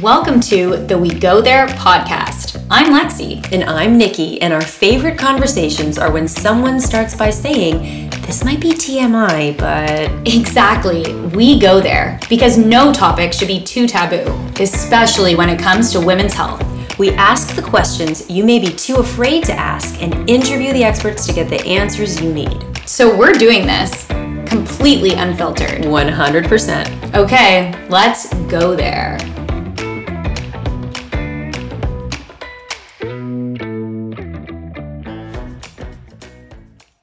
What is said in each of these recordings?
Welcome to the We Go There podcast. I'm Lexi. And I'm Nikki, and our favorite conversations are when someone starts by saying, This might be TMI, but. Exactly, we go there because no topic should be too taboo, especially when it comes to women's health. We ask the questions you may be too afraid to ask and interview the experts to get the answers you need. So we're doing this completely unfiltered. 100%. Okay, let's go there.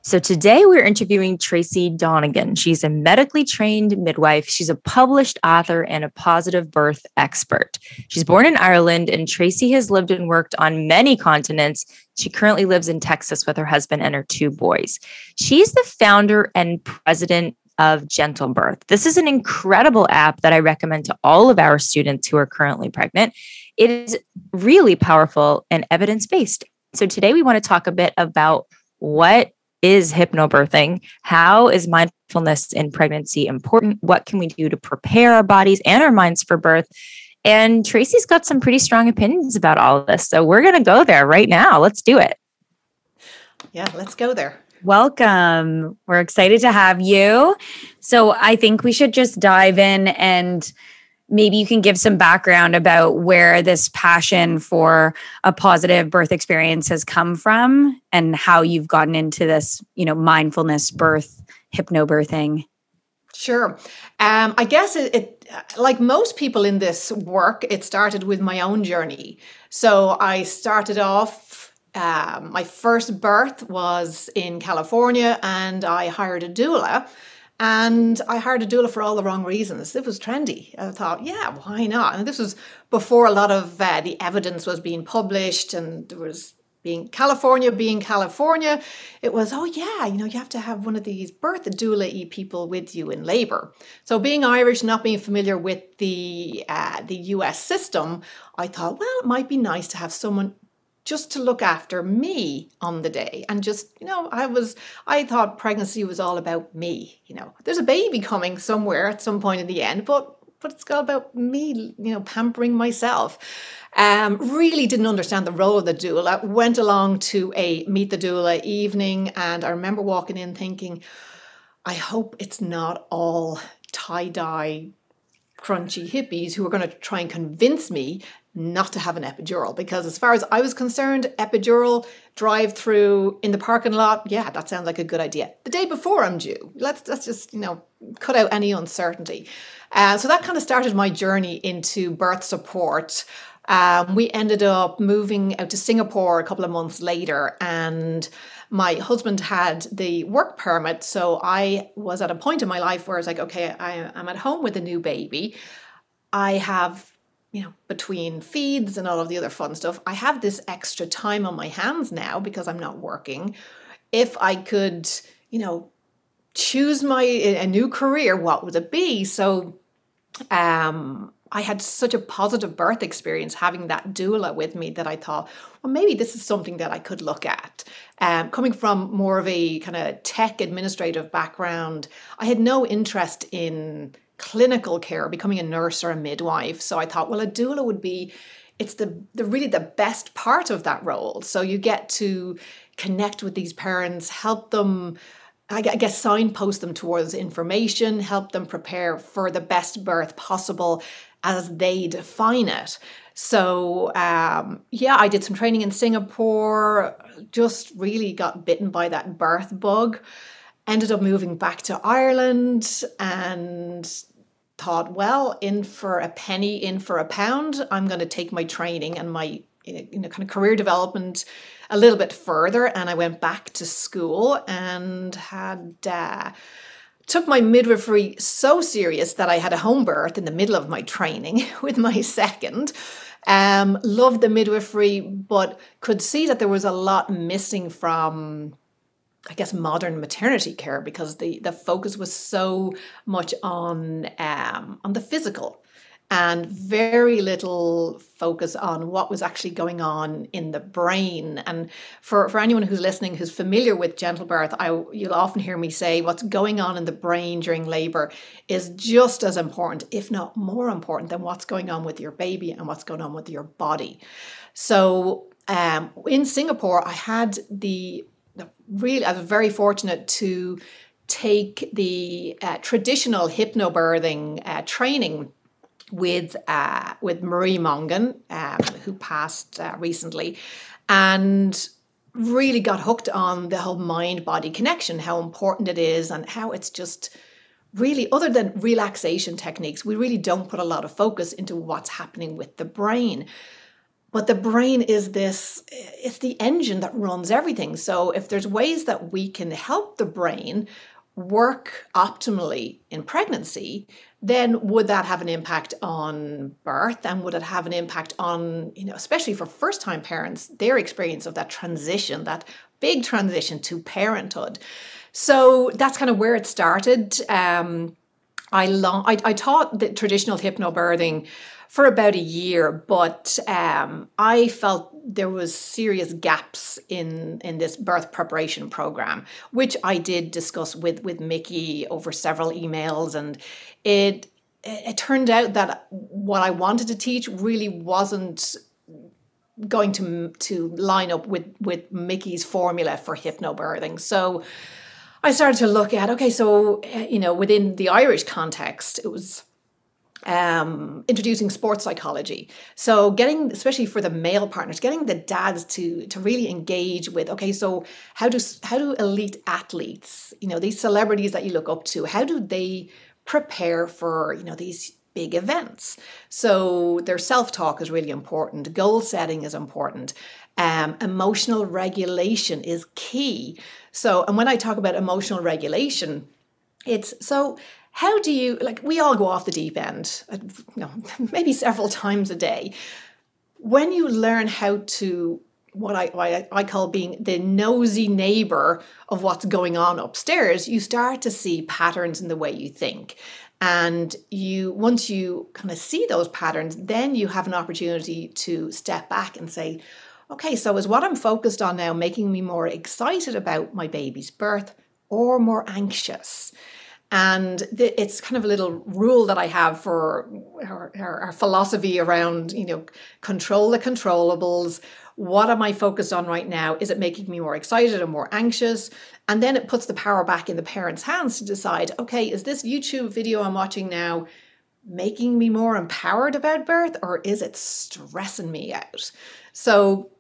So today we're interviewing Tracy Donegan. She's a medically trained midwife. She's a published author and a positive birth expert. She's born in Ireland and Tracy has lived and worked on many continents. She currently lives in Texas with her husband and her two boys. She's the founder and president of Gentle Birth. This is an incredible app that I recommend to all of our students who are currently pregnant. It is really powerful and evidence based. So today we want to talk a bit about what is hypnobirthing? How is mindfulness in pregnancy important? What can we do to prepare our bodies and our minds for birth? And Tracy's got some pretty strong opinions about all of this. So we're going to go there right now. Let's do it. Yeah, let's go there. Welcome. We're excited to have you. So I think we should just dive in and maybe you can give some background about where this passion for a positive birth experience has come from and how you've gotten into this, you know, mindfulness birth, hypnobirthing. Sure. Um, I guess it, it, like most people in this work, it started with my own journey. So I started off, um, my first birth was in California, and I hired a doula and I hired a doula for all the wrong reasons. It was trendy. I thought, yeah, why not? And this was before a lot of uh, the evidence was being published and there was being California being California, it was, oh yeah, you know, you have to have one of these birth doula people with you in labor. So being Irish, not being familiar with the uh, the US system, I thought, well, it might be nice to have someone just to look after me on the day and just you know i was i thought pregnancy was all about me you know. There's a baby coming somewhere at some point in the end but but it's all about me you know pampering myself. Um, really didn't understand the role of the doula. Went along to a meet the doula evening and i remember walking in thinking i hope it's not all tie-dye crunchy hippies who are going to try and convince me not to have an epidural because as far as I was concerned, epidural drive through in the parking lot, yeah, that sounds like a good idea. The day before I'm due, let's let's just you know cut out any uncertainty. Uh, so that kind of started my journey into birth support. Um, we ended up moving out to Singapore a couple of months later, and my husband had the work permit. So I was at a point in my life where I was like, okay, I, I'm at home with a new baby. I have you know, between feeds and all of the other fun stuff, I have this extra time on my hands now because I'm not working. If I could, you know, choose my a new career, what would it be? So um I had such a positive birth experience having that doula with me that I thought, well, maybe this is something that I could look at. Um, coming from more of a kind of tech administrative background, I had no interest in clinical care, becoming a nurse or a midwife. So I thought, well, a doula would be it's the, the really the best part of that role. So you get to connect with these parents, help them I guess signpost them towards information, help them prepare for the best birth possible as they define it. So, um, yeah, I did some training in Singapore, just really got bitten by that birth bug. Ended up moving back to Ireland and thought, well, in for a penny, in for a pound, I'm going to take my training and my you know kind of career development a little bit further. And I went back to school and had. Uh, took my midwifery so serious that I had a home birth in the middle of my training with my second. Um, loved the midwifery, but could see that there was a lot missing from I guess modern maternity care because the the focus was so much on um, on the physical and very little focus on what was actually going on in the brain. And for, for anyone who's listening who's familiar with gentle birth, I, you'll often hear me say what's going on in the brain during labor is just as important, if not more important, than what's going on with your baby and what's going on with your body. So um, in Singapore, I had the, the really, I was very fortunate to take the uh, traditional hypnobirthing uh, training with uh, with Marie Mongan, um, who passed uh, recently, and really got hooked on the whole mind body connection, how important it is, and how it's just really other than relaxation techniques, we really don't put a lot of focus into what's happening with the brain. But the brain is this, it's the engine that runs everything. So if there's ways that we can help the brain work optimally in pregnancy, then would that have an impact on birth and would it have an impact on, you know, especially for first time parents, their experience of that transition, that big transition to parenthood? So that's kind of where it started. Um, I, long, I, I taught the traditional hypnobirthing for about a year, but um, I felt there was serious gaps in in this birth preparation program, which I did discuss with with Mickey over several emails, and it it turned out that what I wanted to teach really wasn't going to to line up with with Mickey's formula for hypnobirthing. So I started to look at okay, so you know within the Irish context, it was um, introducing sports psychology. So getting, especially for the male partners, getting the dads to to really engage with. Okay, so how do how do elite athletes, you know, these celebrities that you look up to, how do they prepare for you know these big events? So their self talk is really important. Goal setting is important. Um, emotional regulation is key. So, and when I talk about emotional regulation, it's so how do you like we all go off the deep end uh, you know maybe several times a day when you learn how to what I, what I call being the nosy neighbor of what's going on upstairs, you start to see patterns in the way you think. And you once you kind of see those patterns, then you have an opportunity to step back and say, okay, so is what I'm focused on now making me more excited about my baby's birth or more anxious? And it's kind of a little rule that I have for our, our, our, philosophy around, you know, control the controllables. What am I focused on right now? Is it making me more excited or more anxious? And then it puts the power back in the parents' hands to decide, okay, is this YouTube video I'm watching now making me more empowered about birth or is it stressing me out? So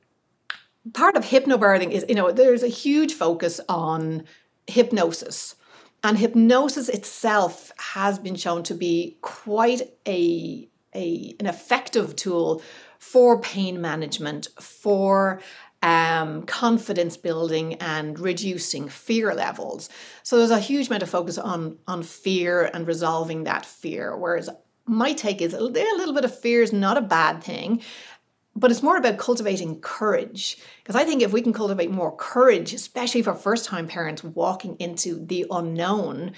part of hypnobirthing is, you know, there's a huge focus on hypnosis and hypnosis itself has been shown to be quite a, a an effective tool for pain management, for um, confidence building and reducing fear levels. So there's a huge amount of focus on on fear and resolving that fear. Whereas my take is a little bit of fear is not a bad thing, but it's more about cultivating courage. Because i think if we can cultivate more courage especially for first time parents walking into the unknown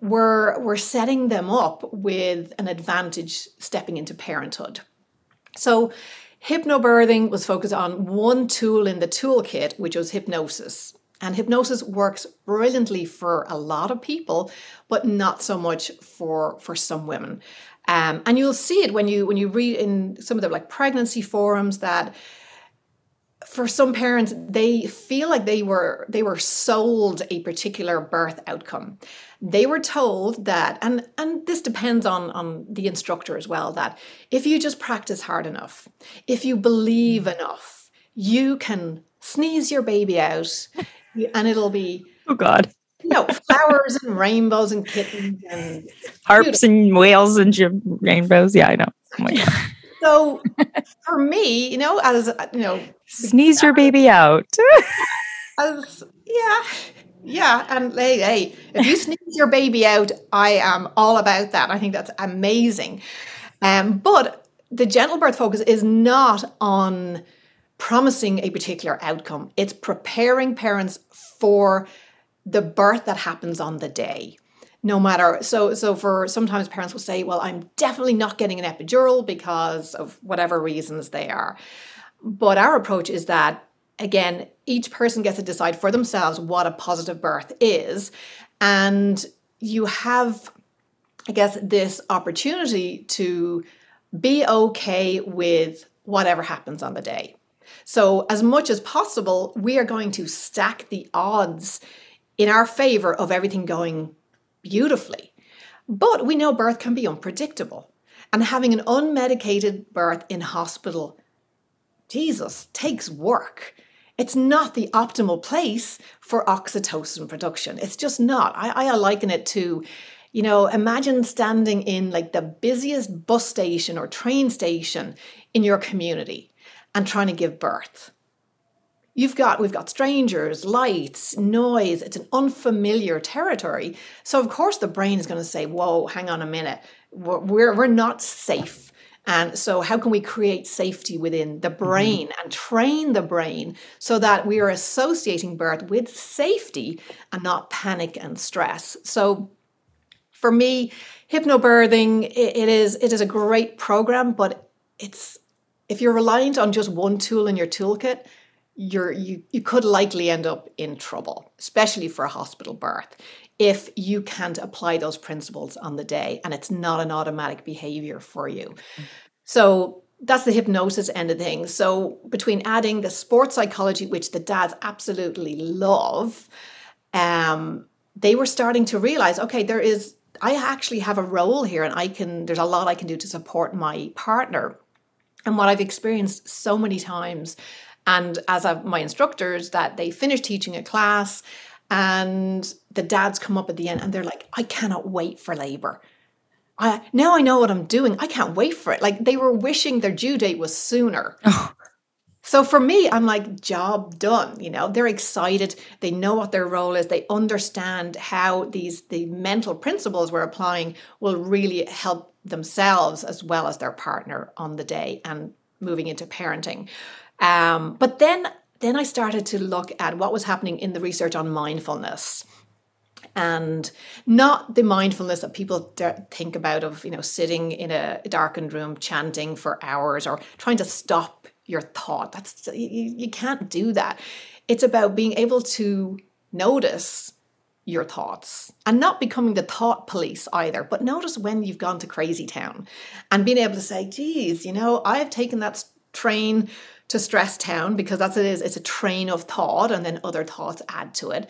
we're we're setting them up with an advantage stepping into parenthood. So hypnobirthing was focused on one tool in the toolkit which was hypnosis. And hypnosis works brilliantly for a lot of people but not so much for for some women um, and you'll see it when you when you read in some of the like pregnancy forums that for some parents they feel like they were they were sold a particular birth outcome. They were told that and and this depends on on the instructor as well that if you just practice hard enough if you believe enough you can sneeze your baby out and it'll be oh god know, flowers and rainbows and kittens and harps and whales and rainbows. Yeah, I know. Oh so for me, you know, as you know, sneeze your baby out. as yeah, yeah, and hey, hey, if you sneeze your baby out, I am all about that. I think that's amazing. Um, but the gentle birth focus is not on promising a particular outcome. It's preparing parents for the birth that happens on the day. no matter so so for sometimes parents will say well i'm definitely not getting an epidural because of whatever reasons they are. But our approach is that again each person gets to decide for themselves what a positive birth is. And you have i guess this opportunity to be okay with whatever happens on the day. So as much as possible we are going to stack the odds in our favor of everything going beautifully. But we know birth can be unpredictable. And having an unmedicated birth in hospital, Jesus, takes work. It's not the optimal place for oxytocin production. It's just not. I, I liken it to, you know, imagine standing in like the busiest bus station or train station in your community and trying to give birth you've got we've got strangers lights noise. It's an unfamiliar territory. So of course the brain is going to say whoa hang on a minute. We're, we're not safe. And so how can we create safety within the mm-hmm. brain and train the brain so that we are associating birth with safety and not panic and stress? So for me hypnobirthing it, it is it is a great program but it's if you're reliant on just one tool in your toolkit you're you, you could likely end up in trouble, especially for a hospital birth, if you can't apply those principles on the day and it's not an automatic behavior for you. So that's the hypnosis end of things. So between adding the sports psychology, which the dads absolutely love, um, they were starting to realize, okay, there is I actually have a role here and I can there's a lot I can do to support my partner. And what I've experienced so many times and as I've, my instructors that they finish teaching a class and the dads come up at the end and they're like i cannot wait for labor. I, now i know what i'm doing. I can't wait for it. Like they were wishing their due date was sooner. Oh. so for me i'm like job done you know? They're excited. They know what their role is. They understand how these the mental principles we're applying will really help themselves as well as their partner on the day and moving into parenting um, but then, then I started to look at what was happening in the research on mindfulness. And not the mindfulness that people think about of you know sitting in a darkened room chanting for hours or trying to stop your thought. That's you, you can't do that. It's about being able to notice your thoughts and not becoming the thought police either but notice when you've gone to crazy town and being able to say geez you know i've taken that train to stress town because that's what it is. It's a train of thought, and then other thoughts add to it.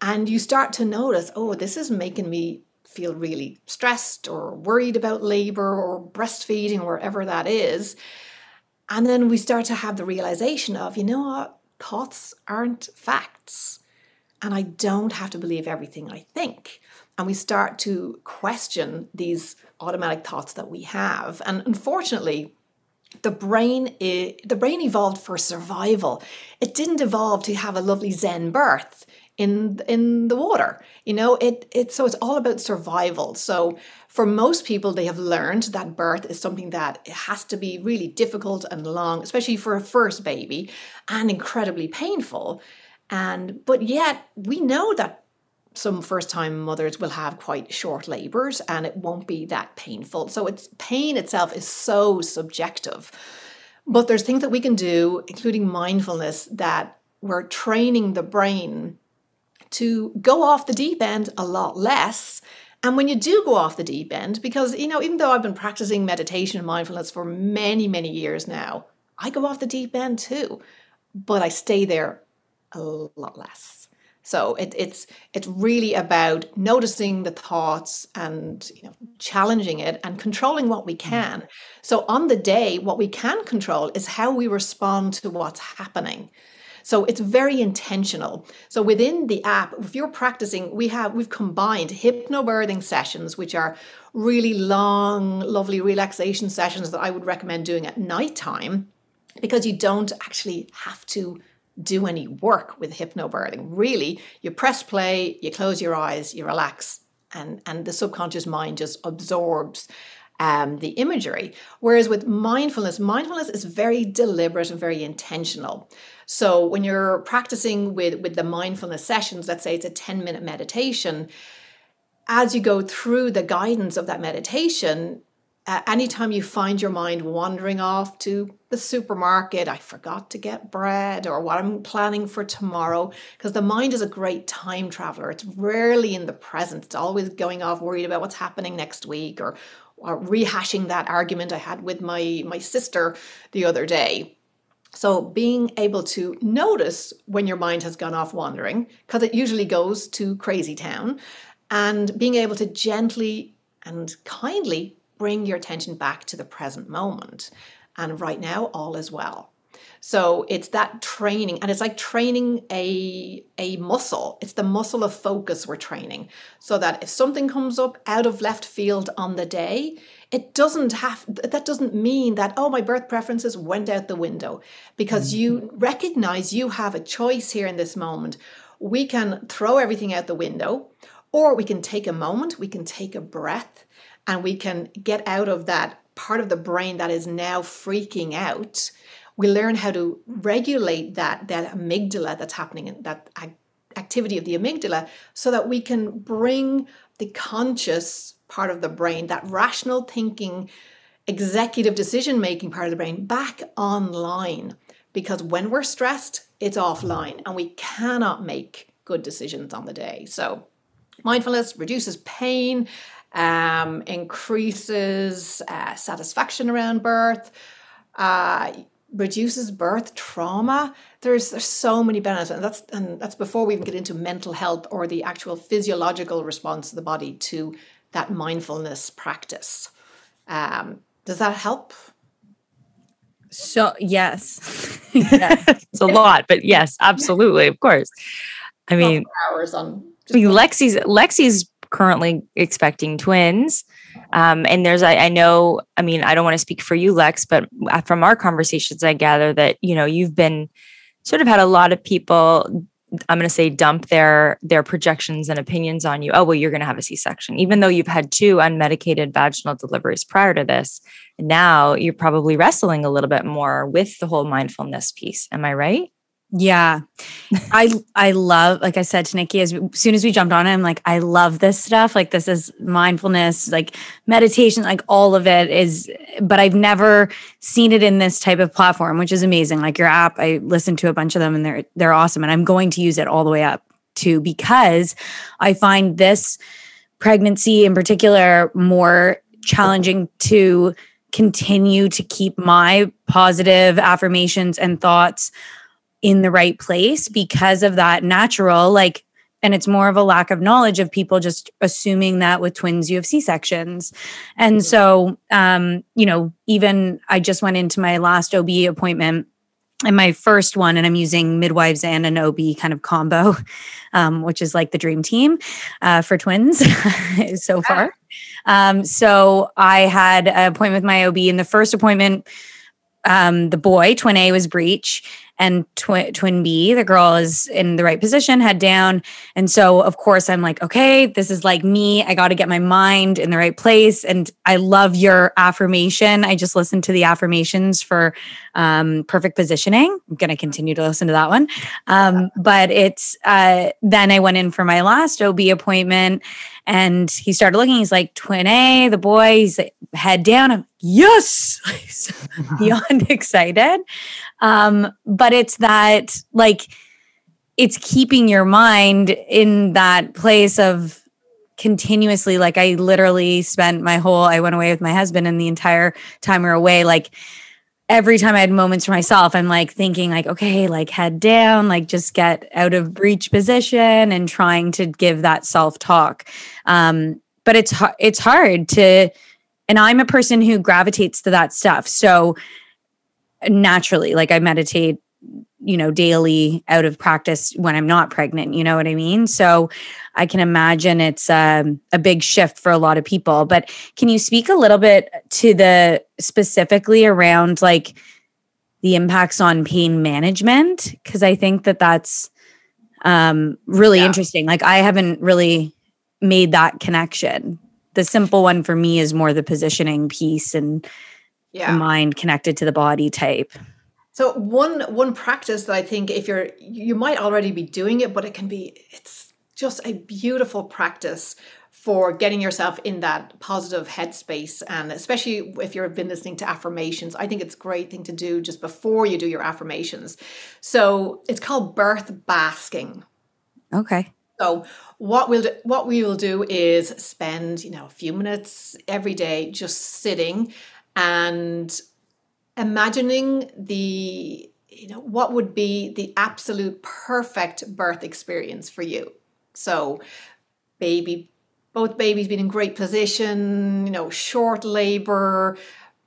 And you start to notice, oh, this is making me feel really stressed or worried about labor or breastfeeding or wherever that is. And then we start to have the realization of, you know what, thoughts aren't facts. And I don't have to believe everything I think. And we start to question these automatic thoughts that we have. And unfortunately, the brain the brain evolved for survival. It didn't evolve to have a lovely zen birth in in the water. You know, it it so it's all about survival. So for most people they have learned that birth is something that has to be really difficult and long, especially for a first baby, and incredibly painful. And but yet we know that some first time mothers will have quite short labors and it won't be that painful. So it's pain itself is so subjective. But there's things that we can do, including mindfulness, that we're training the brain to go off the deep end a lot less. And when you do go off the deep end, because, you know, even though I've been practicing meditation and mindfulness for many, many years now, I go off the deep end too, but I stay there a lot less. So it, it's it's really about noticing the thoughts and you know challenging it and controlling what we mm. can. So on the day, what we can control is how we respond to what's happening. So it's very intentional. So within the app, if you're practicing, we have we've combined hypnobirthing sessions, which are really long, lovely relaxation sessions that I would recommend doing at nighttime because you don't actually have to do any work with hypnobirthing. Really, you press play, you close your eyes, you relax, and, and the subconscious mind just absorbs um, the imagery. Whereas with mindfulness, mindfulness is very deliberate and very intentional. So when you're practicing with, with the mindfulness sessions, let's say it's a 10 minute meditation, as you go through the guidance of that meditation, uh, anytime you find your mind wandering off to the supermarket, I forgot to get bread, or what I'm planning for tomorrow, because the mind is a great time traveler. It's rarely in the present, it's always going off worried about what's happening next week or, or rehashing that argument I had with my, my sister the other day. So, being able to notice when your mind has gone off wandering, because it usually goes to crazy town, and being able to gently and kindly bring your attention back to the present moment. And right now, all is well. So it's that training, and it's like training a, a muscle. It's the muscle of focus we're training. So that if something comes up out of left field on the day, it doesn't have that doesn't mean that, oh, my birth preferences went out the window. Because you mm-hmm. recognize you have a choice here in this moment. We can throw everything out the window, or we can take a moment, we can take a breath, and we can get out of that part of the brain that is now freaking out we learn how to regulate that that amygdala that's happening in that activity of the amygdala so that we can bring the conscious part of the brain that rational thinking executive decision making part of the brain back online. Because when we're stressed it's offline and we cannot make good decisions on the day. So mindfulness reduces pain um, increases uh, satisfaction around birth, uh, reduces birth trauma. There's there's so many benefits, and that's and that's before we even get into mental health or the actual physiological response of the body to that mindfulness practice. Um, does that help? So yes, yes. it's a lot, but yes, absolutely, of course. I mean, hours on. I mean, Lexi's Lexi's currently expecting twins. Um, and there's, I, I, know, I mean, I don't want to speak for you, Lex, but from our conversations, I gather that, you know, you've been sort of had a lot of people, I'm going to say dump their, their projections and opinions on you. Oh, well, you're going to have a C-section, even though you've had two unmedicated vaginal deliveries prior to this. Now you're probably wrestling a little bit more with the whole mindfulness piece. Am I right? Yeah. I I love like I said to Nikki as soon as we jumped on it, I'm like I love this stuff. Like this is mindfulness, like meditation, like all of it is but I've never seen it in this type of platform, which is amazing. Like your app, I listened to a bunch of them and they're they're awesome and I'm going to use it all the way up to because I find this pregnancy in particular more challenging to continue to keep my positive affirmations and thoughts in the right place because of that natural like and it's more of a lack of knowledge of people just assuming that with twins you have c-sections. And so um you know even i just went into my last ob appointment and my first one and i'm using midwives and an ob kind of combo um, which is like the dream team uh, for twins so far. Um, so i had an appointment with my ob in the first appointment um, the boy twin a was breech and twi- twin B, the girl is in the right position, head down. And so, of course, I'm like, okay, this is like me. I got to get my mind in the right place. And I love your affirmation. I just listened to the affirmations for um, perfect positioning. I'm going to continue to listen to that one. Um, but it's uh, then I went in for my last OB appointment and he started looking. He's like, twin A, the boy, he's like, head down. I'm, yes, beyond excited. Um, but it's that like it's keeping your mind in that place of continuously like I literally spent my whole I went away with my husband and the entire time we were away like every time I had moments for myself I'm like thinking like okay like head down like just get out of breech position and trying to give that self talk um but it's it's hard to and I'm a person who gravitates to that stuff. So naturally like I meditate you know, daily out of practice when I'm not pregnant. You know what I mean? So I can imagine it's um, a big shift for a lot of people. But can you speak a little bit to the specifically around like the impacts on pain management? Because I think that that's um, really yeah. interesting. Like I haven't really made that connection. The simple one for me is more the positioning piece and yeah. the mind connected to the body type. So one one practice that I think if you're you might already be doing it, but it can be it's just a beautiful practice for getting yourself in that positive headspace. And especially if you've been listening to affirmations i think it's a great thing to do just before you do your affirmations. So it's called birth basking. Okay. so what we'll do, what we will do is spend you know a few minutes every day just sitting and imagining the you know what would be the absolute perfect birth experience for you. So baby both babies being in great position, you know, short labor,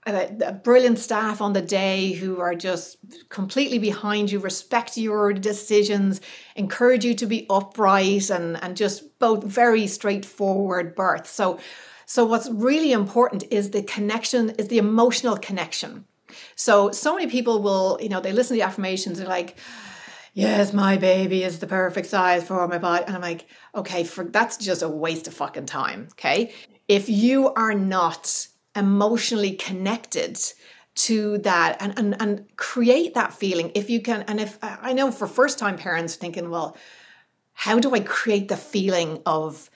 uh, brilliant staff on the day who are just completely behind you, respect your decisions, encourage you to be upright, and and just both very straightforward birth. So, so what's really important is the connection, is the emotional connection. So, so many people will, you know, they listen to the affirmations, they're like. Yes, my baby is the perfect size for my body. And I'm like, okay, for that's just a waste of fucking time. Okay. If you are not emotionally connected to that and, and and create that feeling if you can and if i know for first time parents thinking well how do i create the feeling of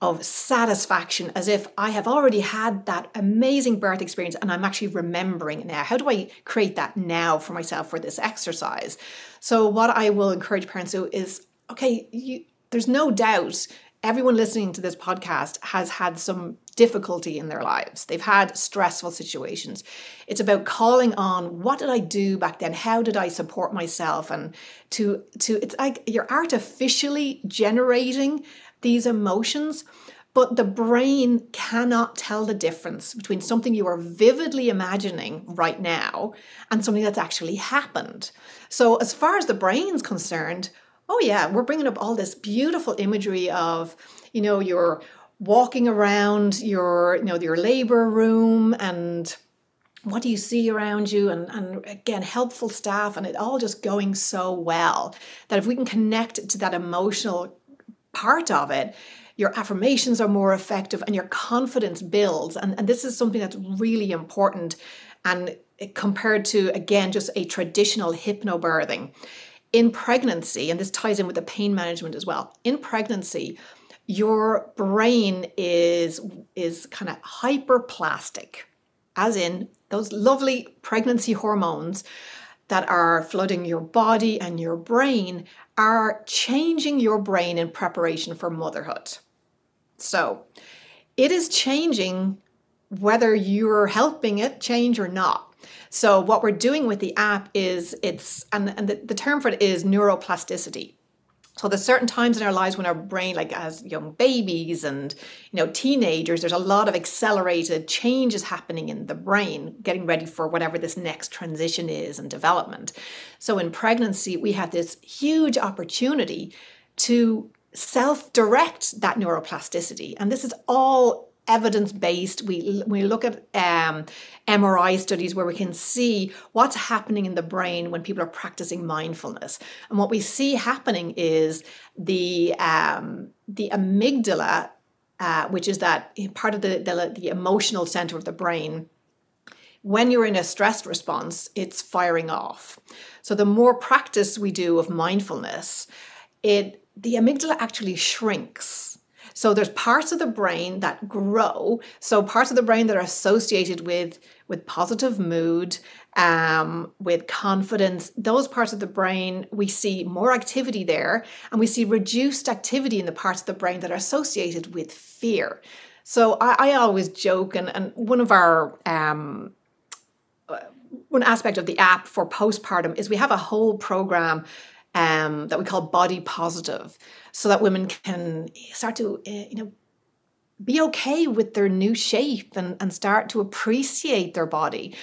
of satisfaction as if i have already had that amazing birth experience and i'm actually remembering now how do i create that now for myself for this exercise so what i will encourage parents to do is okay you, there's no doubt everyone listening to this podcast has had some difficulty in their lives. They've had stressful situations. It's about calling on what did I do back then? How did I support myself? And to to it's like you're artificially generating these emotions, but the brain cannot tell the difference between something you are vividly imagining right now and something that's actually happened. So as far as the brain's concerned, oh yeah, we're bringing up all this beautiful imagery of, you know, your walking around your you know your labor room and what do you see around you and, and again helpful staff and it all just going so well that if we can connect to that emotional part of it your affirmations are more effective and your confidence builds. And, and this is something that's really important and compared to again just a traditional hypnobirthing. In pregnancy and this ties in with the pain management as well in pregnancy your brain is is kind of hyperplastic as in those lovely pregnancy hormones that are flooding your body and your brain are changing your brain in preparation for motherhood. So it is changing whether you're helping it change or not. So what we're doing with the app is it's and, and the, the term for it is neuroplasticity so there's certain times in our lives when our brain, like as young babies and you know teenagers, there's a lot of accelerated changes happening in the brain, getting ready for whatever this next transition is and development. So in pregnancy, we have this huge opportunity to self-direct that neuroplasticity, and this is all evidence based. We we look at um, MRI studies where we can see what's happening in the brain when people are practicing mindfulness, and what we see happening is the um, the amygdala, uh, which is that part of the, the the emotional center of the brain. When you're in a stress response, it's firing off. So the more practice we do of mindfulness, it the amygdala actually shrinks so there's parts of the brain that grow. So parts of the brain that are associated with with positive mood, um, with confidence. Those parts of the brain we see more activity there, and we see reduced activity in the parts of the brain that are associated with fear. So I, I always joke, and, and one of our um, uh, one aspect of the app for postpartum is we have a whole program um, that we call body positive, so that women can start to, uh, you know, be okay with their new shape and, and start to appreciate their body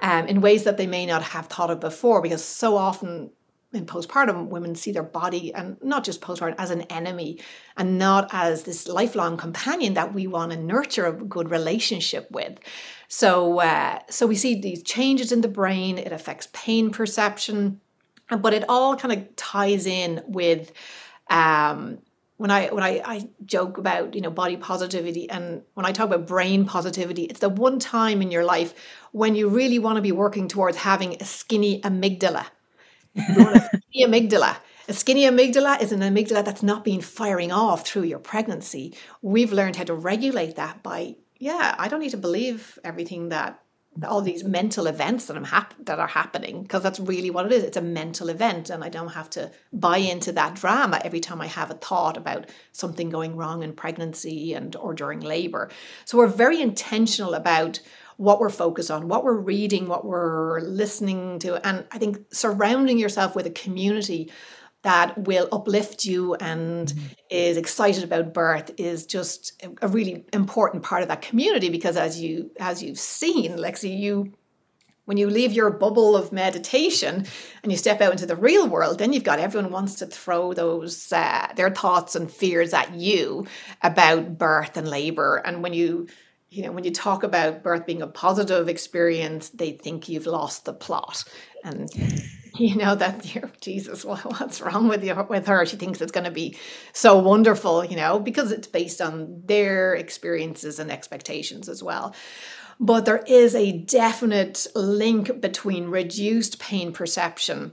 um, in ways that they may not have thought of before. Because so often in postpartum, women see their body and not just postpartum as an enemy and not as this lifelong companion that we want to nurture a good relationship with. So, uh, so we see these changes in the brain. It affects pain perception but it all kind of ties in with um, when I when I, I joke about you know body positivity and when I talk about brain positivity, it's the one time in your life when you really want to be working towards having a skinny amygdala. You want a skinny amygdala. A skinny amygdala is an amygdala that's not been firing off through your pregnancy. We've learned how to regulate that by, yeah, I don't need to believe everything that all these mental events that I'm hap- that are happening because that's really what it is. It's a mental event, and I don't have to buy into that drama every time I have a thought about something going wrong in pregnancy and or during labor. So we're very intentional about what we're focused on, what we're reading, what we're listening to, and I think surrounding yourself with a community that will uplift you and mm-hmm. is excited about birth is just a really important part of that community because as you as you've seen lexi you when you leave your bubble of meditation and you step out into the real world then you've got everyone wants to throw those uh, their thoughts and fears at you about birth and labor and when you you know when you talk about birth being a positive experience they think you've lost the plot and you know that you're jesus what's wrong with you with her? She thinks it's going to be so wonderful you know because it's based on their experiences and expectations as well. But there is a definite link between reduced pain perception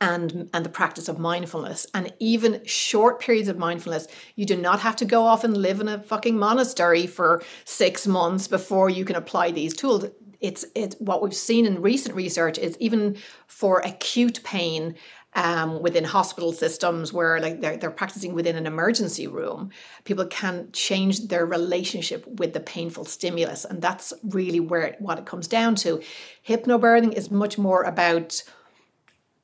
and and the practice of mindfulness. And even short periods of mindfulness you do not have to go off and live in a fucking monastery for 6 months before you can apply these tools it's it what we've seen in recent research is even for acute pain um, within hospital systems where like they're, they're practicing within an emergency room people can change their relationship with the painful stimulus. And that's really where what it comes down to. Hypnobirthing is much more about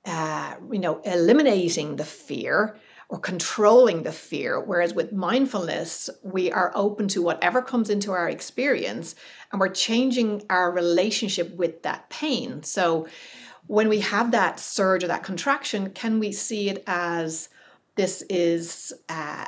uh, you know eliminating the fear or controlling the fear. Whereas with mindfulness, we are open to whatever comes into our experience and we're changing our relationship with that pain. So when we have that surge or that contraction, can we see it as this is uh,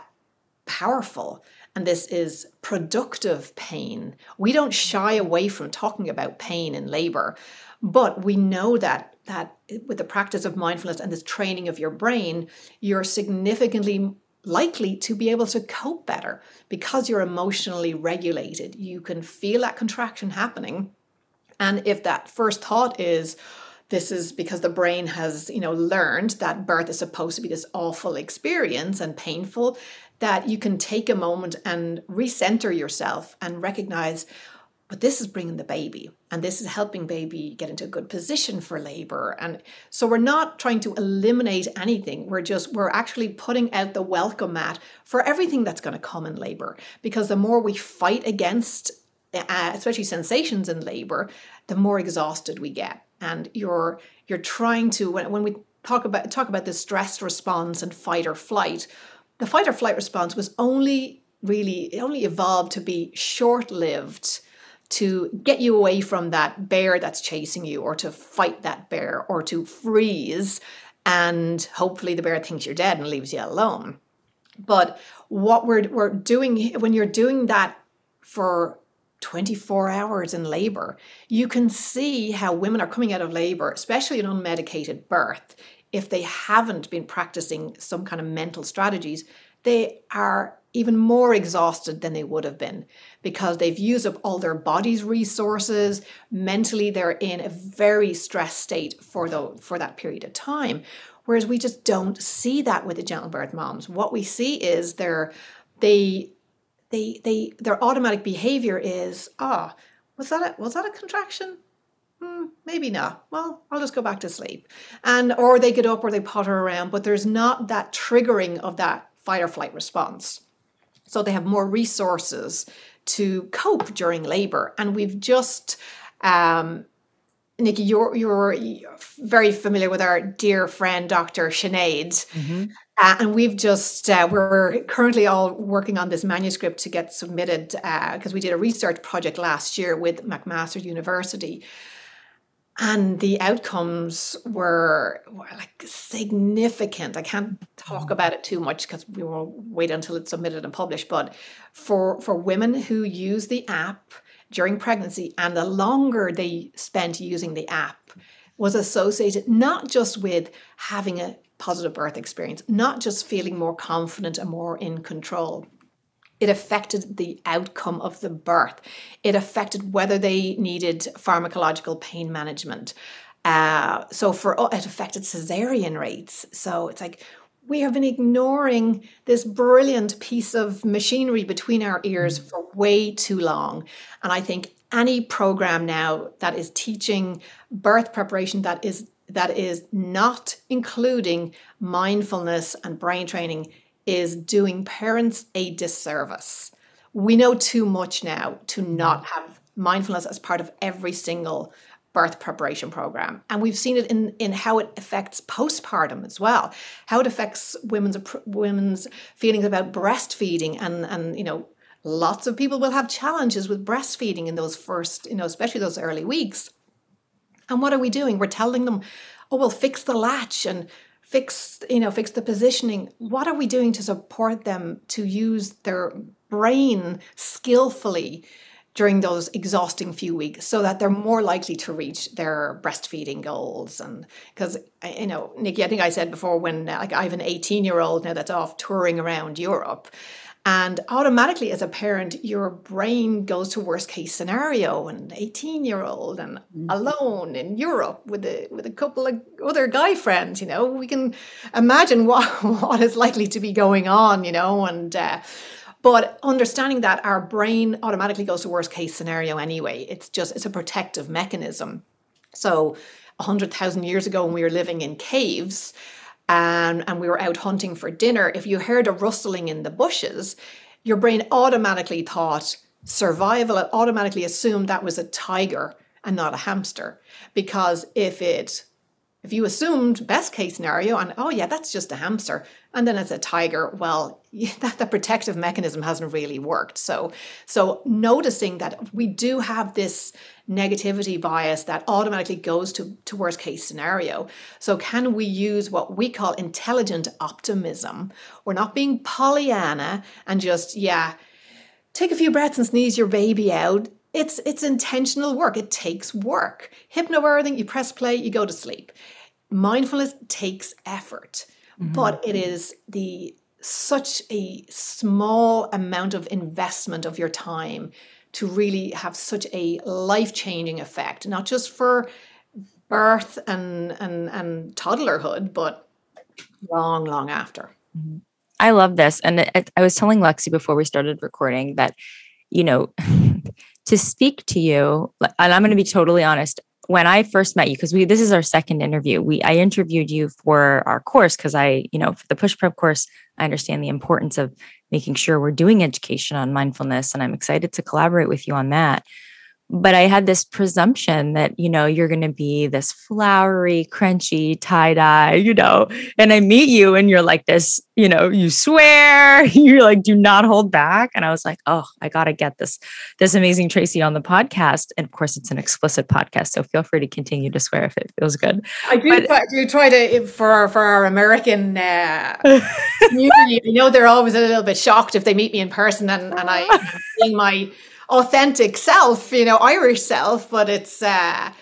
powerful? and this is productive pain. We don't shy away from talking about pain in labor, but we know that that with the practice of mindfulness and this training of your brain, you're significantly likely to be able to cope better because you're emotionally regulated. You can feel that contraction happening. And if that first thought is, this is because the brain has, you know, learned that birth is supposed to be this awful experience and painful, that you can take a moment and recenter yourself and recognize, but this is bringing the baby and this is helping baby get into a good position for labor. And so we're not trying to eliminate anything. We're just we're actually putting out the welcome mat for everything that's going to come in labor. Because the more we fight against uh, especially sensations in labor the more exhausted we get. And you're you're trying to when, when we talk about talk about the stress response and fight or flight the fight or flight response was only really it only evolved to be short lived to get you away from that bear that's chasing you or to fight that bear or to freeze and hopefully the bear thinks you're dead and leaves you alone. But what we're, we're doing when you're doing that for 24 hours in labor you can see how women are coming out of labor especially an unmedicated birth. If they haven't been practicing some kind of mental strategies they are even more exhausted than they would have been because they've used up all their body's resources mentally they're in a very stressed state for the for that period of time whereas we just don't see that with the gentle birth moms what we see is their they they they their automatic behavior is ah oh, was that a, was that a contraction Hmm, maybe not. Well, I'll just go back to sleep. And or they get up or they potter around, but there's not that triggering of that fight or flight response. So they have more resources to cope during labor. And we've just, um, Nikki, you're, you're very familiar with our dear friend, Dr. Sinead. Mm-hmm. Uh, and we've just, uh, we're currently all working on this manuscript to get submitted because uh, we did a research project last year with McMaster University and the outcomes were, were, like significant. I can't talk mm-hmm. about it too much because we will wait until it's submitted and published. But for for women who use the app during pregnancy, and the longer they spent using the app, was associated not just with having a positive birth experience, not just feeling more confident and more in control, it affected the outcome of the birth. It affected whether they needed pharmacological pain management. Uh, so for it affected cesarean rates. So it's like we have been ignoring this brilliant piece of machinery between our ears mm. for way too long. And I think any program now that is teaching birth preparation that is that is not including mindfulness and brain training is doing parents a disservice. We know too much now to mm-hmm. not have mindfulness as part of every single birth preparation program. And we've seen it in, in how it affects postpartum as well, how it affects women's women's feelings about breastfeeding and and you know lots of people will have challenges with breastfeeding in those first, you know, especially those early weeks. And what are we doing? We're telling them, oh, well, fix the latch and fix, you know, fix the positioning. What are we doing to support them to use their brain skillfully during those exhausting few weeks so that they're more likely to reach their breastfeeding goals and because you know nikki i think i said before when like i have an 18 year old now that's off touring around europe and automatically, as a parent, your brain goes to worst case scenario. And 18 year old and mm-hmm. alone in Europe with a with a couple of other guy friends, you know, we can imagine what what is likely to be going on, you know, and. Uh, but understanding that our brain automatically goes to worst case scenario anyway, it's just it's a protective mechanism. So, hundred thousand years ago, when we were living in caves, and, and we were out hunting for dinner, if you heard a rustling in the bushes, your brain automatically thought survival, it automatically assumed that was a tiger and not a hamster. Because if it if you assumed best case scenario and oh yeah that's just a hamster and then it's a tiger well that the protective mechanism hasn't really worked so so noticing that we do have this negativity bias that automatically goes to, to worst case scenario so can we use what we call intelligent optimism we're not being pollyanna and just yeah take a few breaths and sneeze your baby out it's it's intentional work. It takes work. Hypnobirthing, you press play, you go to sleep. Mindfulness takes effort, mm-hmm. but it is the such a small amount of investment of your time to really have such a life-changing effect, not just for birth and and and toddlerhood, but long, long after. Mm-hmm. I love this, and it, I was telling Lexi before we started recording that you know to speak to you, and I'm going to be totally honest. When I first met you, because we this is our second interview, we I interviewed you for our course because I, you know, for the push prep course, I understand the importance of making sure we're doing education on mindfulness, and I'm excited to collaborate with you on that but I had this presumption that, you know, you're going to be this flowery, crunchy tie dye, you know, and I meet you and you're like this, you know, you swear, you're like, do not hold back. And I was like, oh, I got to get this, this amazing Tracy on the podcast. And of course, it's an explicit podcast. So feel free to continue to swear if it feels good. I do, but, try, do try to, for, for our American uh, community, you know, they're always a little bit shocked if they meet me in person and, and I, seeing my, authentic self, you know, Irish self, but it's uh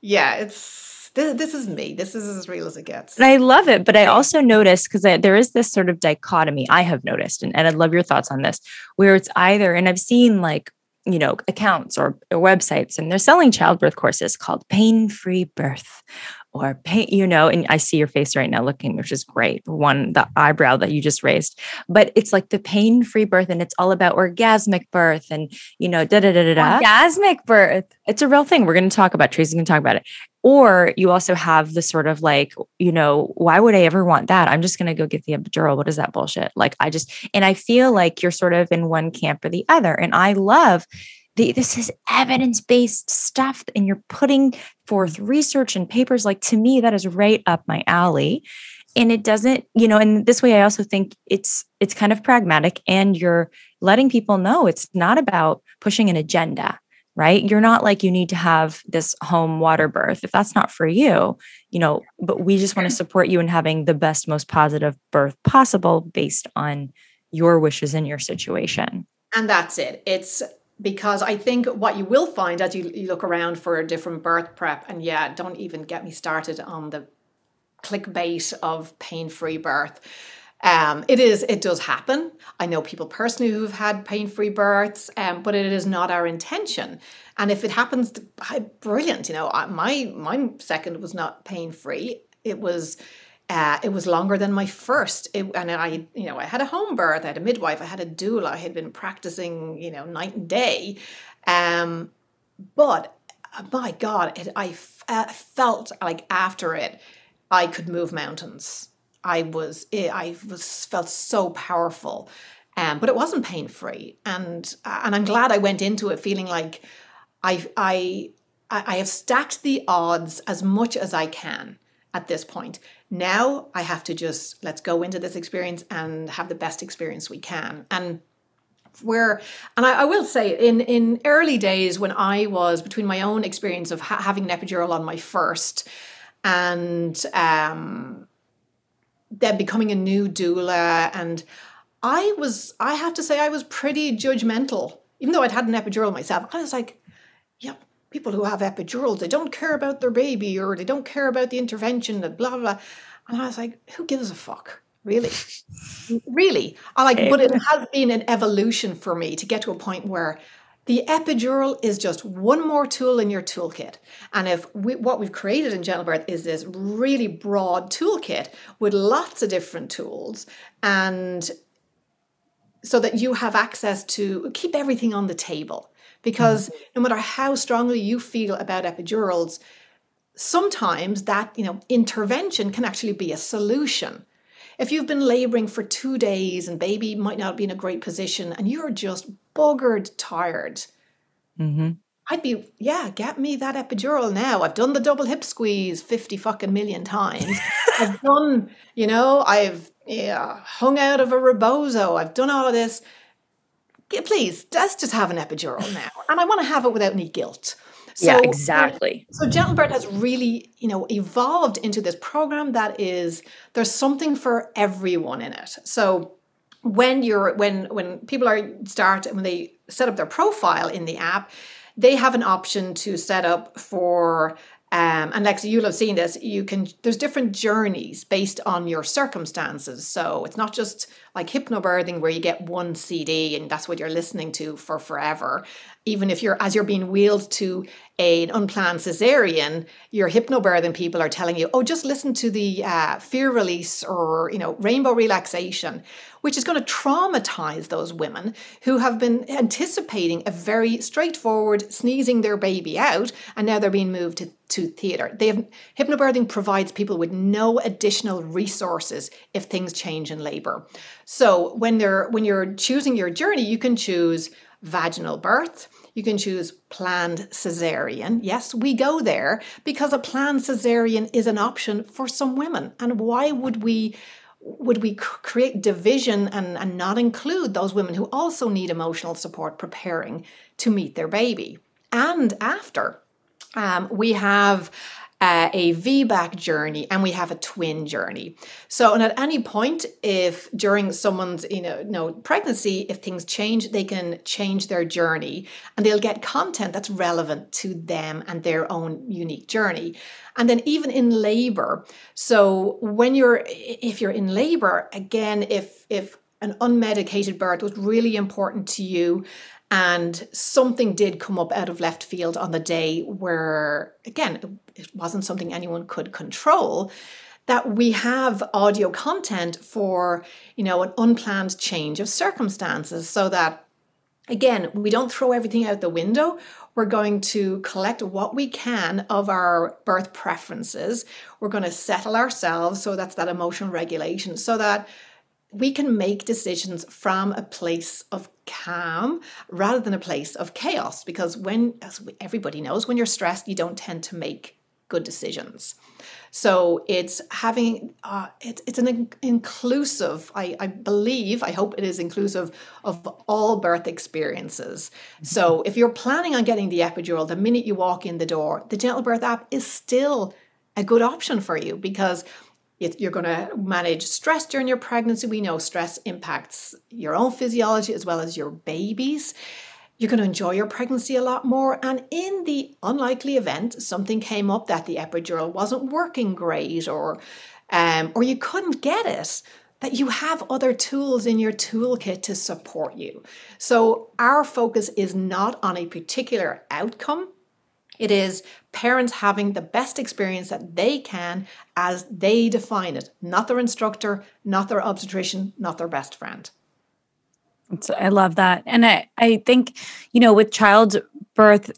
yeah, it's this, this is me. This is as real as it gets. And I love it, but I also noticed because there is this sort of dichotomy I have noticed, and, and I'd love your thoughts on this, where it's either, and I've seen like you know accounts or, or, websites and they're selling childbirth courses called pain free birth or pain you know and i see your face right now looking which is great one the eyebrow that you just raised but it's like the pain free birth and it's all about orgasmic birth and you know da da da da da orgasmic birth it's a real thing we're going to talk about tracy's going to talk about it or you also have the sort of like, you know, why would I ever want that? I'm just going to go get the epidural. What is that bullshit? Like, I just, and I feel like you're sort of in one camp or the other. And I love the, this is evidence based stuff, and you're putting forth research and papers. Like, to me, that is right up my alley. And it doesn't, you know, and this way I also think it's it's kind of pragmatic and you're letting people know it's not about pushing an agenda right? You're not like you need to have this home water birth if that's not for you, you know, but we just want to support you in having the best, most positive birth possible based on your wishes and your situation. And that's it. It's because I think what you will find as you, you look around for a different birth prep, and yeah, don't even get me started on the clickbait of pain free birth Um, it is. It does happen. I know people personally who've had pain-free births, um, but it is not our intention. And if it happens, brilliant. You know, my my second was not pain-free. It was. Uh, it was longer than my first, it, and I, you know, I had a home birth, I had a midwife, I had a doula, I had been practicing, you know, night and day, um, but uh, my God, it, I f- uh, felt like after it, I could move mountains. I was eh, I was felt so powerful, um, but it wasn't pain free, and uh, and I'm glad I went into it feeling like I I I have stacked the odds as much as I can at this point. Now I have to just let's go into this experience and have the best experience we can. And where and I, I, will say in in early days when I was between my own experience of ha- having an epidural on my first and um then becoming a new doula and I was I have to say I was pretty judgmental even though I'd had an epidural myself I was like yeah people who have epidurals they don't care about their baby or they don't care about the intervention and blah blah, blah. and I was like who gives a fuck really really i like but it eh. has been an evolution for me to get to a point where the epidural is just one more tool in your toolkit. And if we, what we've created in Gentle Birth is this really broad toolkit with lots of different tools, and so that you have access to keep everything on the table. Because mm-hmm. no matter how strongly you feel about epidurals, sometimes that you know intervention can actually be a solution. If you've been laboring for two days and baby might not be in a great position and you're just buggered tired. Mm-hmm. I'd be, yeah, get me that epidural now. I've done the double hip squeeze 50 fucking million times. I've done, you know, I've yeah, hung out of a rebozo. I've done all of this. Please, let's just have an epidural now. And I want to have it without any guilt. So, yeah, exactly. So Gentle Birth has really, you know, evolved into this program that is there's something for everyone in it. So when you're when when people are start when they set up their profile in the app they have an option to set up for um, and Lexi, you'll have seen this. You can there's different journeys based on your circumstances. So it's not just like hypnobirthing where you get one CD and that's what you're listening to for forever. Even if you're as you're being wheeled to an unplanned cesarean, your hypnobirthing people are telling you, oh, just listen to the uh, fear release or you know rainbow relaxation which is going to traumatize those women who have been anticipating a very straightforward sneezing their baby out and now they're being moved to, to theatre. They have hypnobirthing provides people with no additional resources if things change in labor. So when they're when you're choosing your journey, you can choose vaginal birth. You can choose planned cesarean. Yes, we go there because a planned cesarean is an option for some women. And why would we would we create division and, and not include those women who also need emotional support preparing to meet their baby? And after, um, we have uh, a VBAC journey and we have a twin journey. So, and at any point, if during someone's you know, no pregnancy, if things change, they can change their journey and they'll get content that's relevant to them and their own unique journey. And then even in labor, so when you're if you're in labor, again, if if an unmedicated birth was really important to you and something did come up out of left field on the day where again it wasn't something anyone could control that we have audio content for you know an unplanned change of circumstances so that again we don't throw everything out the window. We're going to collect what we can of our birth preferences. We're going to settle ourselves so that's that emotional regulation so that we can make decisions from a place of calm rather than a place of chaos because when as everybody knows when you're stressed you don't tend to make good decisions. So it's having uh, it, it's an in- inclusive I, I believe i hope it is inclusive of all birth experiences. So if you're planning on getting the epidural the minute you walk in the door the gentle birth app is still a good option for you because you're going to manage stress during your pregnancy. We know stress impacts your own physiology as well as your baby's. You're going to enjoy your pregnancy a lot more. And in the unlikely event something came up that the epidural wasn't working great or um, or you couldn't get it, that you have other tools in your toolkit to support you. So, our focus is not on a particular outcome, it is parents having the best experience that they can as they define it, not their instructor, not their obstetrician, not their best friend. I love that. And I, I think, you know, with childbirth,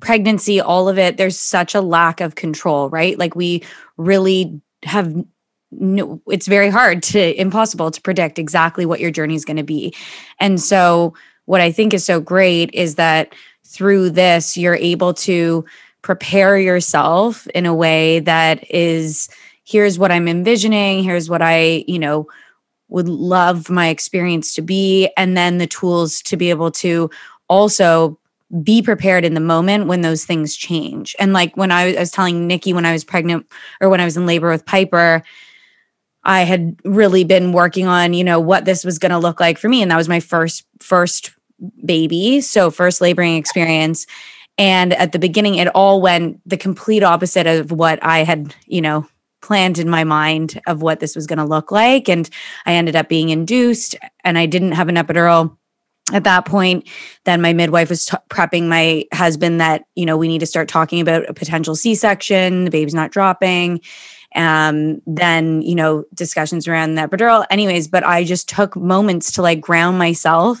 pregnancy, all of it, there's such a lack of control, right? Like we really have no, it's very hard to impossible to predict exactly what your journey is going to be. And so what I think is so great is that through this you're able to prepare yourself in a way that is here's what I'm envisioning, here's what I, you know, would love my experience to be and then the tools to be able to also be prepared in the moment when those things change. And like when I was, telling Nikki when I was pregnant or when I was in labor with Piper, I had really been working on, you know, what this was going to look like for me and that was my first first baby, so first laboring experience. And at the beginning it all went the complete opposite of what I had, you know, planned in my mind of what this was going to look like. And I ended up being induced and I didn't have an epidural at that point. Then my midwife was t- prepping my husband that you know we need to start talking about a potential c-section the baby's not dropping. Um, then you know discussions around the epidural. Anyways but i just took moments to like ground myself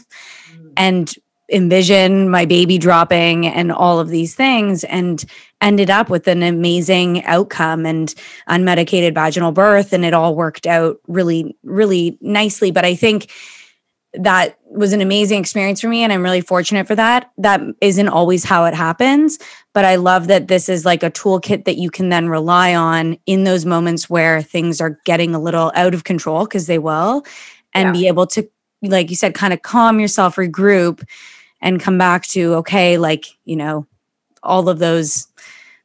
mm. and envision my baby dropping and all of these things and ended up with an amazing outcome and unmedicated vaginal birth and it all worked out really really nicely but i think that was an amazing experience for me and I'm really fortunate for that. That isn't always how it happens, but I love that this is like a toolkit that you can then rely on in those moments where things are getting a little out of control because they will and yeah. be able to like you said kind of calm yourself, regroup and come back to okay, like, you know, all of those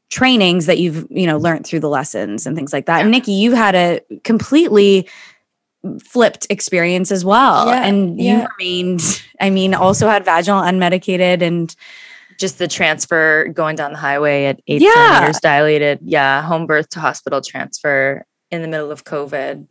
trainings that you've, you know, learned through the lessons and things like that. Yeah. And Nikki, you had a completely flipped experience as well. Yeah, and you yeah. remained, I mean, also had vaginal unmedicated and just the transfer going down the highway at eight yeah. centimeters dilated. Yeah. Home birth to hospital transfer in the middle of COVID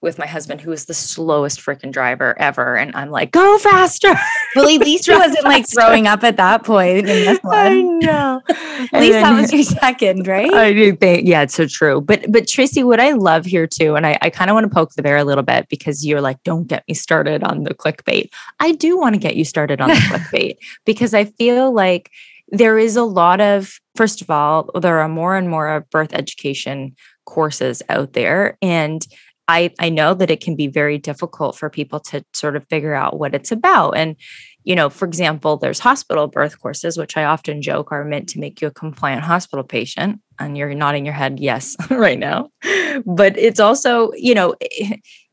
with my husband, who is the slowest freaking driver ever. And I'm like, go faster. Well, at least he wasn't like throwing up at that point in this one. I know. at least that was your second, right? I do think, yeah, it's so true. But but Tracy, what I love here too, and I, I kind of want to poke the bear a little bit because you're like, don't get me started on the clickbait. I do want to get you started on the clickbait because I feel like there is a lot of, first of all, there are more and more birth education courses out there. And I, I know that it can be very difficult for people to sort of figure out what it's about. And, you know, for example, there's hospital birth courses, which I often joke are meant to make you a compliant hospital patient. And you're nodding your head, yes, right now. But it's also, you know,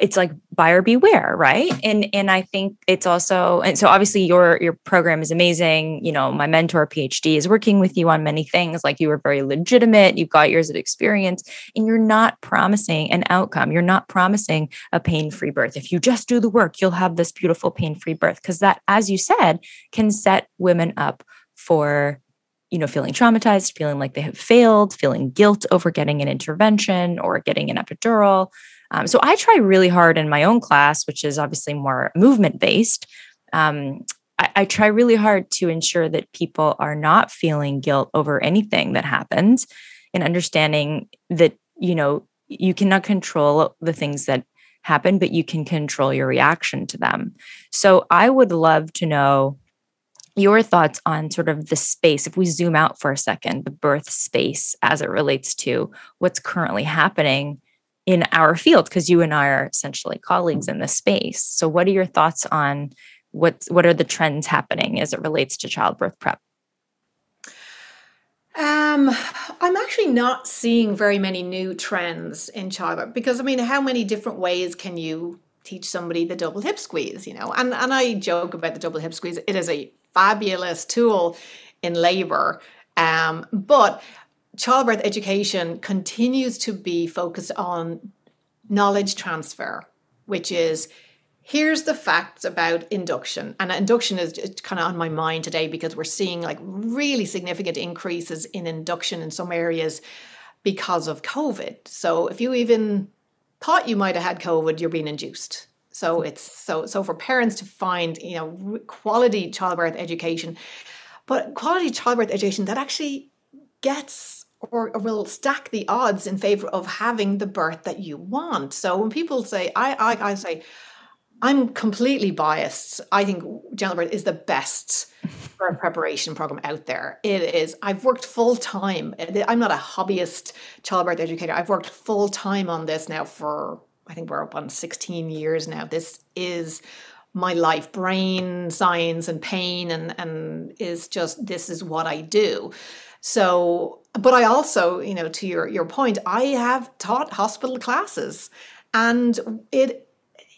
it's like buyer beware right? And and i think it's also and so obviously your your program is amazing. You know my mentor phd is working with you on many things. Like you were very legitimate. You've got years of experience. And you're not promising an outcome. You're not promising a pain-free birth. If you just do the work you'll have this beautiful pain-free birth. Because that as you said can set women up for you know feeling traumatized feeling like they have failed feeling guilt over getting an intervention or getting an epidural um, so I try really hard in my own class, which is obviously more movement based. Um, I, I try really hard to ensure that people are not feeling guilt over anything that happens and understanding that, you know, you cannot control the things that happen, but you can control your reaction to them. So I would love to know your thoughts on sort of the space if we zoom out for a second the birth space as it relates to what's currently happening in our field because you and I are essentially colleagues in this space. So what are your thoughts on what what are the trends happening as it relates to childbirth prep? Um, I'm actually not seeing very many new trends in childbirth because I mean, how many different ways can you teach somebody the double hip squeeze? You know, and and I joke about the double hip squeeze. It is a fabulous tool in labor, um, but childbirth education continues to be focused on knowledge transfer, which is here's the facts about induction. And induction is kind of on my mind today because we're seeing like really significant increases in induction in some areas because of COVID. So if you even thought you might have had COVID, you're being induced. So hmm. it's so so for parents to find you know quality childbirth education, but quality childbirth education that actually gets or, will stack the odds in favor of having the birth that you want. So when people say, I I, I say, I'm completely biased. I think gentle birth is the best birth preparation program out there. It is. I've worked full time. I'm not a hobbyist childbirth educator. I've worked full time on this now for I think we're up on 16 years now. This is my life, brain science and pain, and and is just this is what I do. So, but I also, you know, to your your point, I have taught hospital classes, and it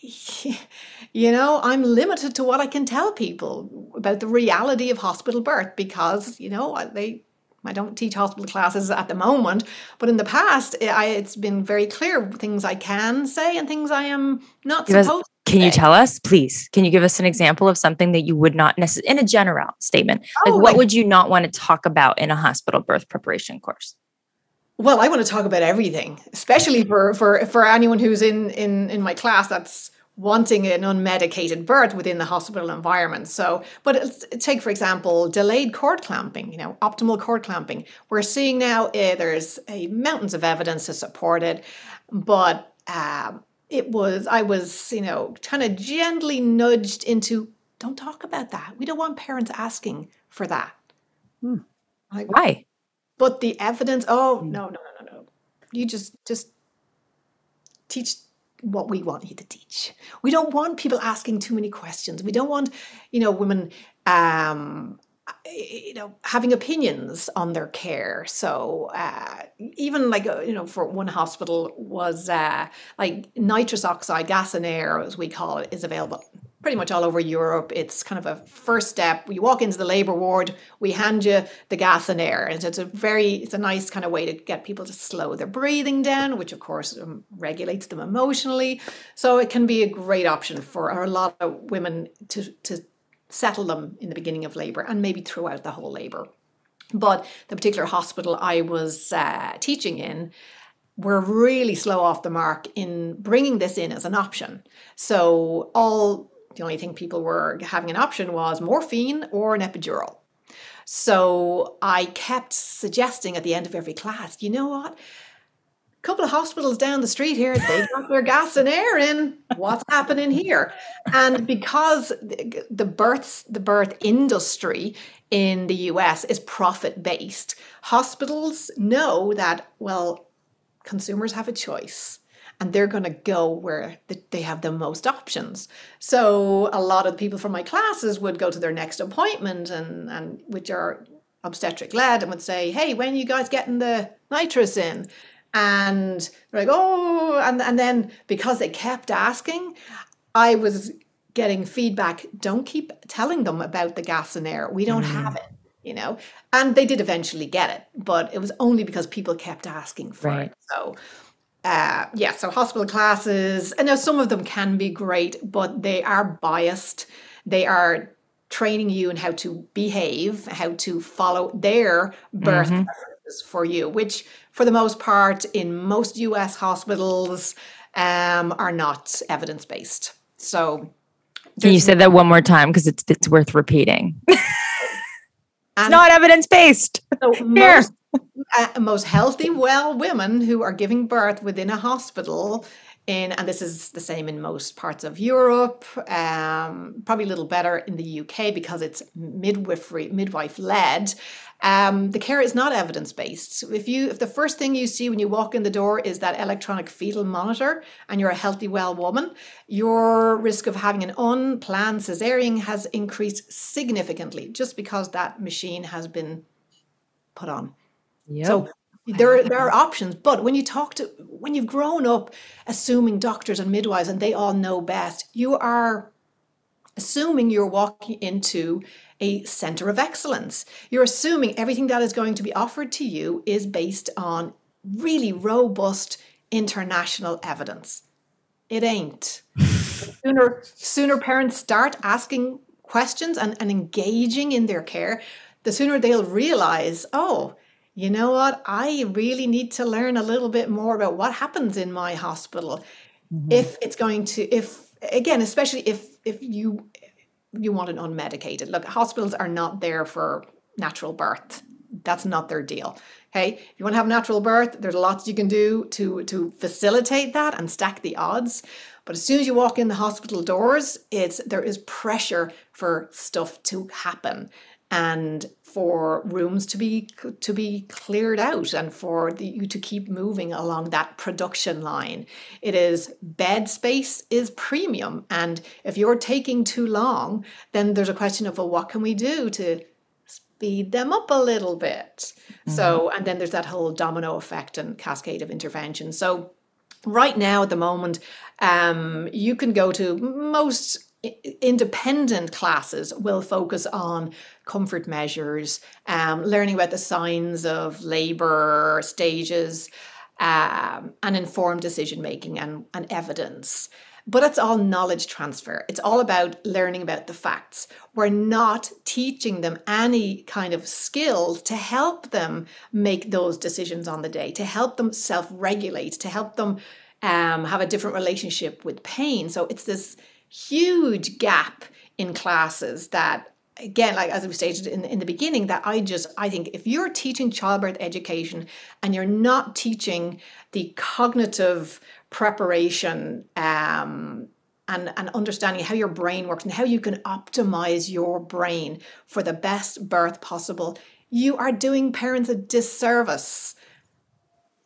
you know, I'm limited to what I can tell people about the reality of hospital birth because, you know, they I don't teach hospital classes at the moment, but in the past, eh, I, it's been very clear things I can say and things I am not give supposed. Us, can you tell us, please? Can you give us an example of something that you would not necessarily, in a general statement, oh, like what like, would you not want to talk about in a hospital birth preparation course? Well, I want to talk about everything, especially for for for anyone who's in in in my class. That's wanting an unmedicated birth within the hospital environment. So, but take for example, delayed cord clamping, you know, optimal cord clamping. We're seeing now uh, there's a mountains of evidence to support it, but um, it was I was you know kind of gently nudged into don't talk about that. We don't want parents asking for that. Hmm. Like, Why? But the evidence. Oh no no no no no! You just just teach what we want you to teach. We don't want people asking too many questions. We don't want, you know, women um, you know having opinions on their care so uh, even like uh, you know for one hospital was uh, like nitrous oxide gas and air as we call it is available pretty much all over Europe. It's kind of a first step. You walk into the labour ward, we hand you the gas and air, and it's a very, it's a nice kind of way to get people to slow their breathing down, which of course um, regulates them emotionally. So it can be a great option for a lot of women to to settle them in the beginning of labour and maybe throughout the whole labour. But the particular hospital I was uh, teaching in were really slow off the mark in bringing this in as an option. So all the only thing people were having an option was morphine or an epidural. So I kept suggesting at the end of every class, you know what? A couple of hospitals down the street here, they got their gas and air in. What's happening here? And because the births, the birth industry in the US is profit based, hospitals know that, well, consumers have a choice and they're going to go where they have the most options. So a lot of people from my classes would go to their next appointment and, and which are obstetric led and would say, hey, when are you guys getting the nitrous in? And they're like, oh, and, and then because they kept asking, I was getting feedback, don't keep telling them about the gas and air. We don't mm. have it, you know? And they did eventually get it, but it was only because people kept asking for right. it. So uh, yeah, so hospital classes, I know some of them can be great, but they are biased. They are training you in how to behave, how to follow their birth mm-hmm. preferences for you, which for the most part in most US hospitals um, are not evidence based. So can you say that one more time because it's it's worth repeating? it's not evidence based. So Here. Most, uh, most healthy, well women who are giving birth within a hospital in, and this is the same in most parts of Europe, um, probably a little better in the UK because it's midwifery, midwife led. Um, the care is not evidence based. If you, if the first thing you see when you walk in the door is that electronic fetal monitor, and you're a healthy, well woman, your risk of having an unplanned cesarean has increased significantly just because that machine has been put on. Yep. So there, there are options. But when you talk to, when you've grown up assuming doctors and midwives and they all know best, you are assuming you're walking into a center of excellence. You're assuming everything that is going to be offered to you is based on really robust international evidence. It ain't. sooner, sooner parents start asking questions and, and engaging in their care, the sooner they'll realize, oh, you know what? I really need to learn a little bit more about what happens in my hospital. Mm-hmm. If it's going to, if again, especially if if you you want an unmedicated. Look, hospitals are not there for natural birth. That's not their deal. Okay, if you want to have natural birth, there's lots you can do to to facilitate that and stack the odds. But as soon as you walk in the hospital doors, it's there is pressure for stuff to happen and for rooms to be to be cleared out and for the, you to keep moving along that production line. It is bed space is premium and if you're taking too long then there's a question of well what can we do to speed them up a little bit? Mm-hmm. so and then there's that whole domino effect and cascade of intervention. So right now at the moment um, you can go to most independent classes will focus on comfort measures, um, learning about the signs of labor stages, um, and informed decision making and, and evidence. But it's all knowledge transfer. It's all about learning about the facts. We're not teaching them any kind of skills to help them make those decisions on the day, to help them self regulate, to help them um, have a different relationship with pain. So it's this huge gap in classes that again like as we stated in, in the beginning that i just i think if you're teaching childbirth education and you're not teaching the cognitive preparation um, and, and understanding how your brain works and how you can optimize your brain for the best birth possible you are doing parents a disservice.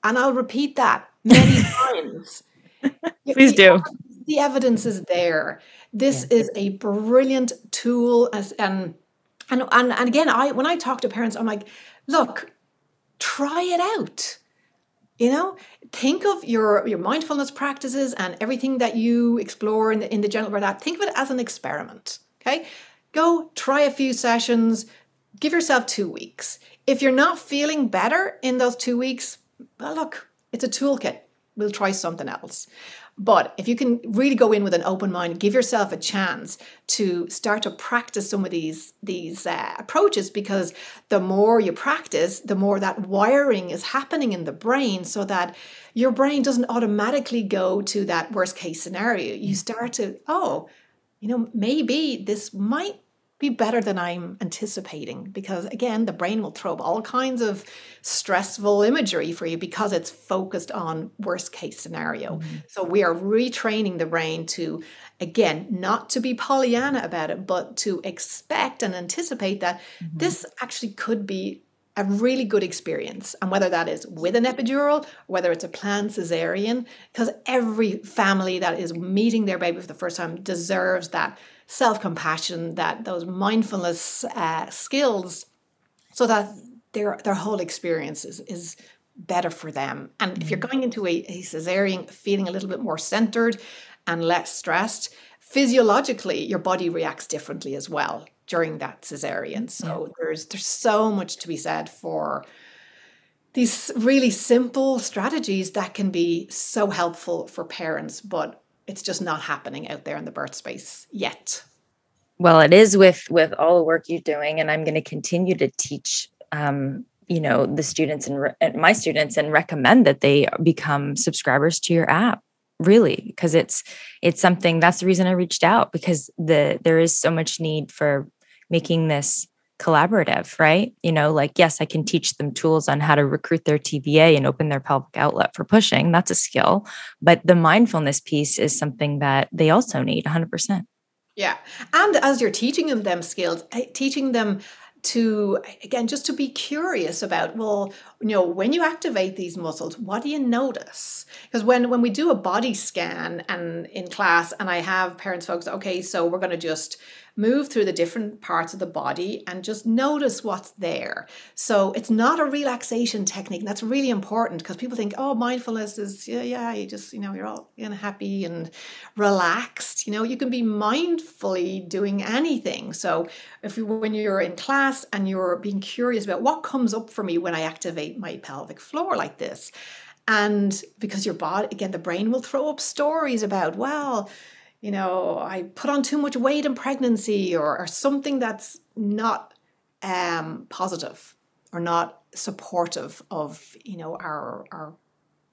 And i'll repeat that many times. Please do the evidence is there. This yeah. is a brilliant tool as and and and, and again, I when I talk to parents, I'm like, look, try it out. You know, think of your your mindfulness practices and everything that you explore in the in the general that. Think of it as an experiment. Okay, go try a few sessions. Give yourself two weeks. If you're not feeling better in those two weeks, well, look, it's a toolkit. We'll try something else. But if you can really go in with an open mind, give yourself a chance to start to practice some of these these uh, approaches, because the more you practice, the more that wiring is happening in the brain, so that your brain doesn't automatically go to that worst case scenario. You start to oh, you know, maybe this might be better than I'm anticipating because, again, the brain will throw up all kinds of stressful imagery for you because it's focused on worst case scenario. Mm-hmm. So we are retraining the brain to, again, not to be Pollyanna about it, but to expect and anticipate that mm-hmm. this actually could be a really good experience. And whether that is with an epidural, whether it's a planned cesarean, because every family that is meeting their baby for the first time deserves that self compassion, that those mindfulness uh, skills, so that their their whole experience is, is better for them. And mm-hmm. if you're mm-hmm. going into a, a cesarean feeling a little bit more centered and less stressed, physiologically your body reacts differently as well during that cesarean. So yeah. there's there's so much to be said for these really simple strategies that can be so helpful for parents, but it's just not happening out there in the birth space yet. Well it is with with all the work you're doing and i'm going to continue to teach um, you know the students and, re- and my students and recommend that they become subscribers to your app really because it's it's something that's the reason i reached out because the there is so much need for making this collaborative, right? You know, like, yes, I can teach them tools on how to recruit their TVA and open their pelvic outlet for pushing. That's a skill. But the mindfulness piece is something that they also need 100%. Yeah. And as you're teaching them them skills, eh, teaching them to again just to be curious about well you know when you activate these muscles what do you notice because when when we do a body scan and in class and i have parents folks okay so we're going to just move through the different parts of the body and just notice what's there. So it's not a relaxation technique. And that's really important because people think, oh, mindfulness is, yeah, yeah, you just, you know, you're all you know, happy and relaxed. You know, you can be mindfully doing anything. So if you, when you're in class and you're being curious about what comes up for me when I activate my pelvic floor like this, and because your body, again, the brain will throw up stories about, well, you know, I put on too much weight in pregnancy or, or something that's not um, positive. or not supportive of you know our our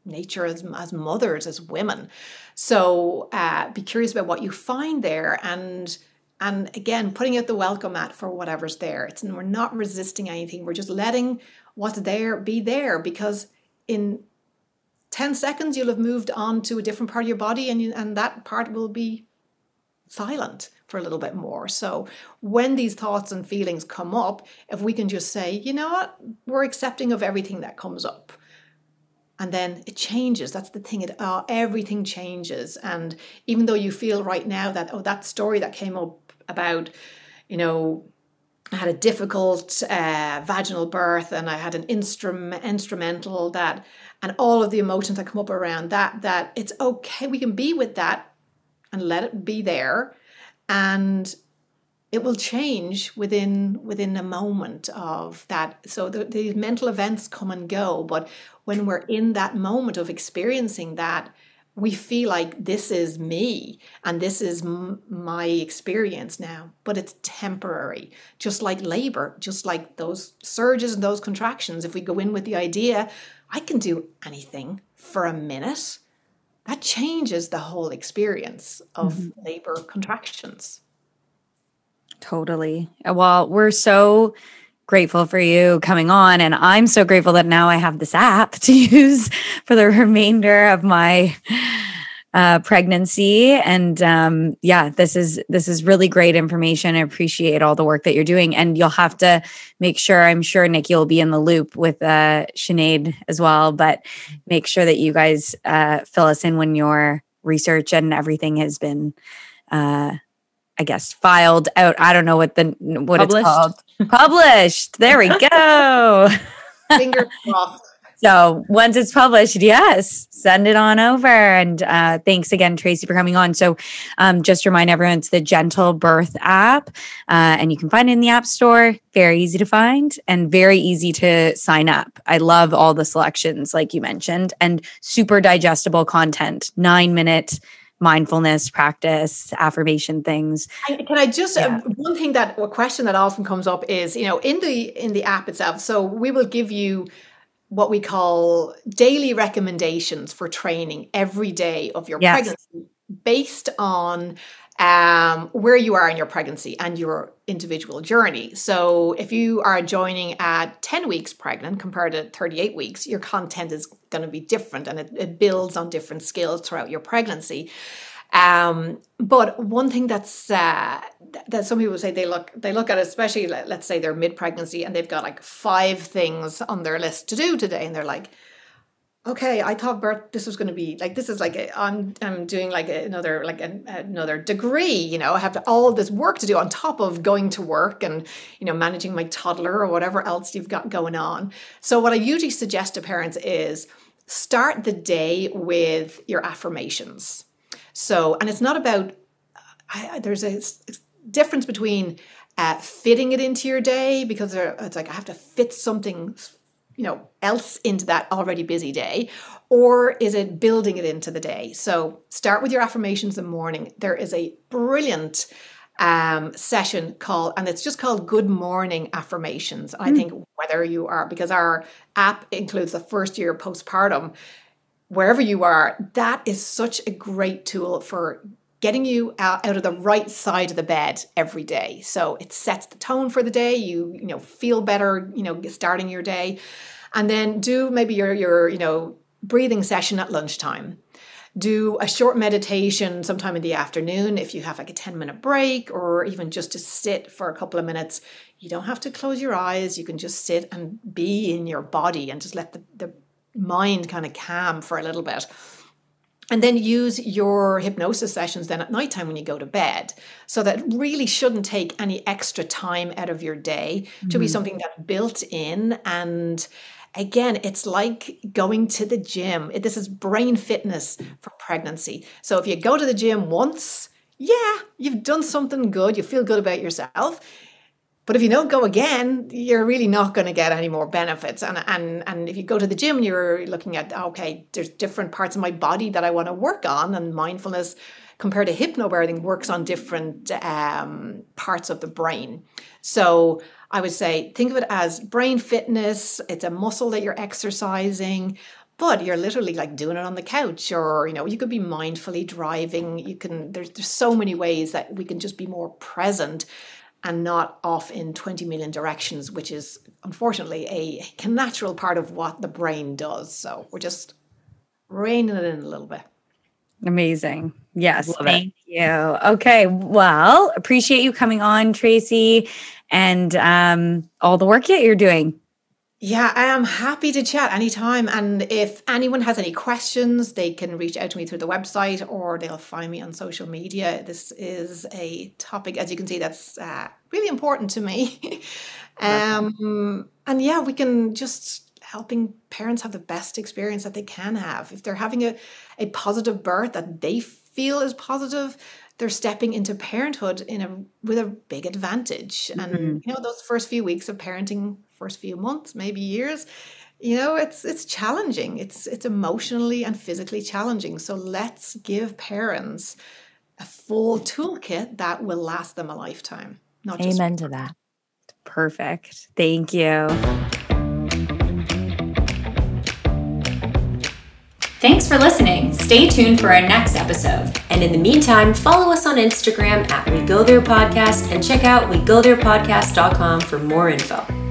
nature as, as mothers as women so uh, be curious about what you find there and and again putting out the welcome mat for whatever's there it's and we're not resisting anything we're just letting what's there be there because in 10 seconds you'll have moved on to a different part of your body and you, and that part will be silent for a little bit more. So when these thoughts and feelings come up if we can just say you know what? We're accepting of everything that comes up. And then it changes. That's the thing. It uh, everything changes. And even though you feel right now that oh that story that came up about you know I had a difficult uh, vaginal birth and I had an instrum- instrumental that and all of the emotions that come up around that that it's okay we can be with that and let it be there and it will change within within a moment of that. So the, these mental events come and go but when we're in that moment of experiencing that we feel like this is me and this is m- my experience now, but it's temporary. Just like labor, just like those surges and those contractions. If we go in with the idea, I can do anything for a minute, that changes the whole experience of mm-hmm. labor contractions. Totally. Well, we're so grateful for you coming on. And I'm so grateful that now I have this app to use for the remainder of my uh, pregnancy. And um, yeah, this is this is really great information. I appreciate all the work that you're doing. And you'll have to make sure, I'm sure Nikki will be in the loop with uh Sinead as well, but make sure that you guys uh, fill us in when your research and everything has been uh I guess filed out. I don't know what the what Published. it's called. Published. There we go. Fingers crossed. So once it's published, yes, send it on over. And uh, thanks again, Tracy, for coming on. So um, just remind everyone it's the Gentle Birth app, uh, and you can find it in the App Store. Very easy to find and very easy to sign up. I love all the selections, like you mentioned, and super digestible content. Nine minute mindfulness practice, affirmation things. Can I just yeah. uh, one thing that a question that often comes up is, you know, in the in the app itself. So we will give you what we call daily recommendations for training every day of your yes. pregnancy based on um, where you are in your pregnancy and your individual journey. So, if you are joining at 10 weeks pregnant compared to 38 weeks, your content is going to be different and it, it, builds on different skills throughout your pregnancy. Um, but one thing that's uh, that some people say they look they look at, especially let's say they're mid pregnancy and they've got like five things on their list to do today, and they're like, okay, I thought birth this was going to be like this is like am I'm I'm doing like another like an, another degree, you know, I have all this work to do on top of going to work and you know managing my toddler or whatever else you've got going on. So what I usually suggest to parents is start the day with your affirmations. So and it's not about I, there's a difference between uh, fitting it into your day because it's like I have to fit something you know else into that already busy day or is it building it into the day so start with your affirmations in the morning there is a brilliant um, session called and it's just called good morning affirmations mm. i hmm. think whether you are because our app includes the first year postpartum wherever you are that is such a great tool for getting you out, out of the right side of the bed every day. So it sets the tone for the day. You you know feel better. You know starting your day, and then do maybe your your you know breathing session at lunchtime. Do a short meditation sometime in the afternoon if you have like a 10 minute break or even just to sit for a couple of minutes. You don't have to close your eyes. You can just sit and be in your body and just let the, the mind kind of calm for a little bit and then use your hypnosis sessions then at nighttime when you go to bed so that really shouldn't take any extra time out of your day mm-hmm. to be mm-hmm. something that's built in and again it's like going to the gym this is brain fitness for pregnancy so if you go to the gym once yeah you've done something good you feel good about yourself but if you don't go again, you're really not going to get any more benefits. And and and if you go to the gym, you're looking at okay, there's different parts of my body that I want to work on, and mindfulness compared to hypnobirthing works on different um, parts of the brain. So I would say think of it as brain fitness. It's a muscle that you're exercising, but you're literally like doing it on the couch or you know you could be mindfully driving you can there's, there's so many ways that we can just be more present and not off in 20 million directions which is unfortunately a natural part of what the brain does so we're just reining it in a little bit Amazing. Yes. Love thank it. you. Okay. Well, appreciate you coming on, Tracy, and um, all the work that you're doing. Yeah, I am happy to chat anytime. And if anyone has any questions, they can reach out to me through the website or they'll find me on social media. This is a topic, as you can see, that's uh, really important to me. um, and yeah, we can just helping parents have the best experience that they can have. If they're having a, a positive birth that they feel is positive, they're stepping into parenthood in a with a big advantage. And mm-hmm. you know, those first few weeks of parenting, first few months, maybe years, you know, it's it's challenging. It's it's emotionally and physically challenging. So let's give parents a full toolkit that will last them a lifetime. Not Amen to that. Perfect. Thank you. Thanks for listening. Stay tuned for our next episode. And in the meantime, follow us on Instagram at We Go There Podcast and check out WeGoTherePodcast.com for more info.